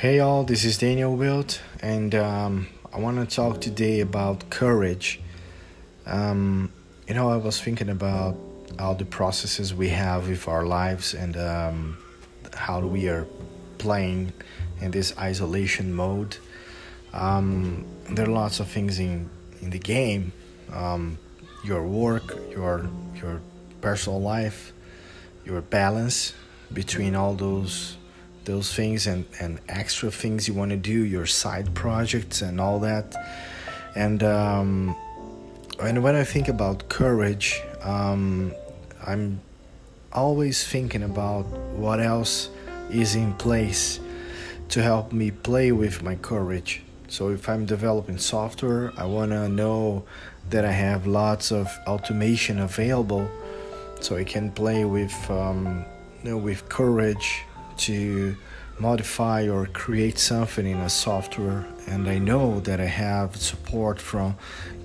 Hey all, this is Daniel Wilt, and um, I want to talk today about courage. Um, you know, I was thinking about all the processes we have with our lives and um, how we are playing in this isolation mode. Um, there are lots of things in in the game, um, your work, your your personal life, your balance between all those those things and, and extra things you want to do, your side projects and all that. And um, and when I think about courage, um, I'm always thinking about what else is in place to help me play with my courage. So if I'm developing software, I want to know that I have lots of automation available, so I can play with um, you know, with courage to modify or create something in a software and I know that I have support from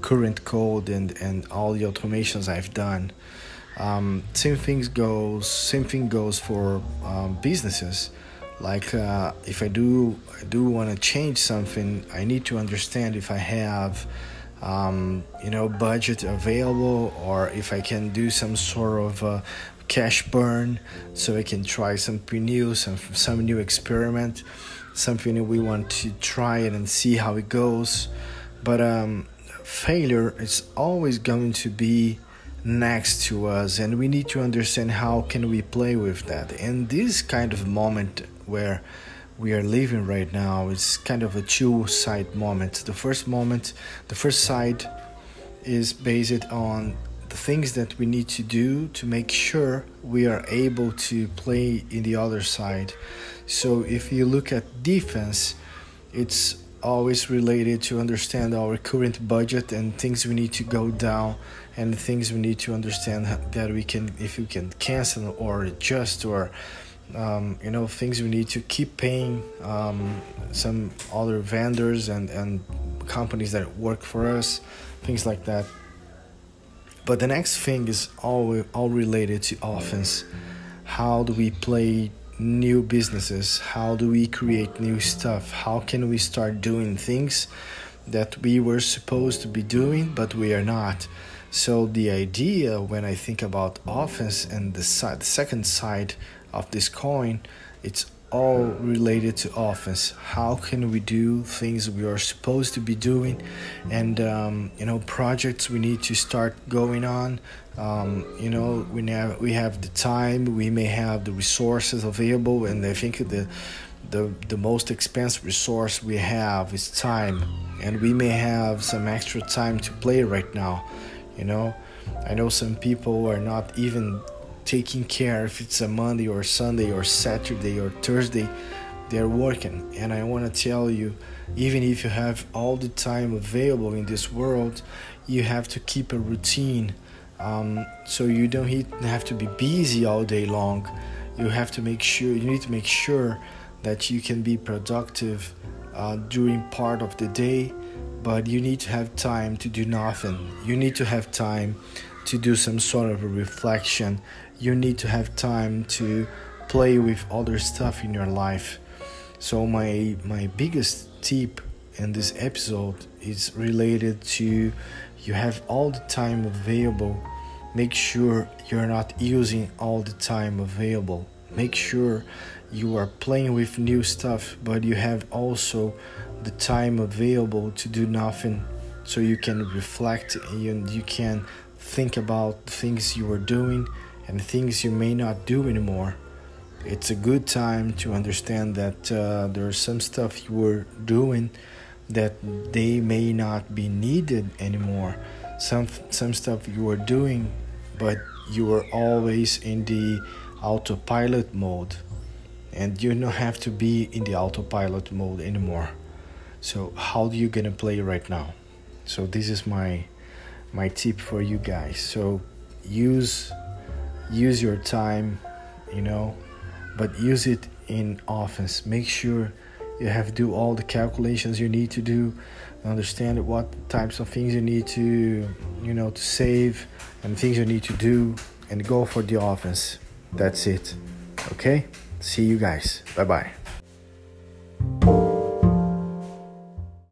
current code and, and all the automations I've done. Um, same things goes same thing goes for um, businesses. Like uh, if I do I do want to change something, I need to understand if I have um, you know budget available or if I can do some sort of uh, cash burn so we can try something new some some new experiment something that we want to try it and see how it goes. But um, failure is always going to be next to us and we need to understand how can we play with that. And this kind of moment where we are living right now is kind of a two side moment. The first moment the first side is based on the things that we need to do to make sure we are able to play in the other side. So if you look at defense, it's always related to understand our current budget and things we need to go down and things we need to understand that we can if we can cancel or adjust or um, you know things we need to keep paying um, some other vendors and and companies that work for us things like that but the next thing is all all related to offense. How do we play new businesses? How do we create new stuff? How can we start doing things that we were supposed to be doing but we are not? So the idea when I think about offense and the side, the second side of this coin, it's all related to offense. How can we do things we are supposed to be doing, and um, you know projects we need to start going on. Um, you know we have we have the time, we may have the resources available, and I think the the the most expensive resource we have is time, and we may have some extra time to play right now. You know, I know some people are not even taking care if it's a Monday or Sunday or Saturday or Thursday, they're working. And I want to tell you, even if you have all the time available in this world, you have to keep a routine. Um, so you don't have to be busy all day long. You have to make sure you need to make sure that you can be productive uh, during part of the day, but you need to have time to do nothing. You need to have time to do some sort of a reflection. You need to have time to play with other stuff in your life. So my my biggest tip in this episode is related to you have all the time available. Make sure you're not using all the time available. Make sure you are playing with new stuff, but you have also the time available to do nothing so you can reflect and you can think about things you are doing and things you may not do anymore. It's a good time to understand that uh, there's some stuff you were doing that they may not be needed anymore. Some some stuff you were doing, but you were always in the autopilot mode, and you don't have to be in the autopilot mode anymore. So how you gonna play right now? So this is my my tip for you guys. So use use your time, you know, but use it in offense. Make sure you have to do all the calculations you need to do, understand what types of things you need to, you know, to save and things you need to do and go for the offense that's it. Okay? See you guys. Bye bye.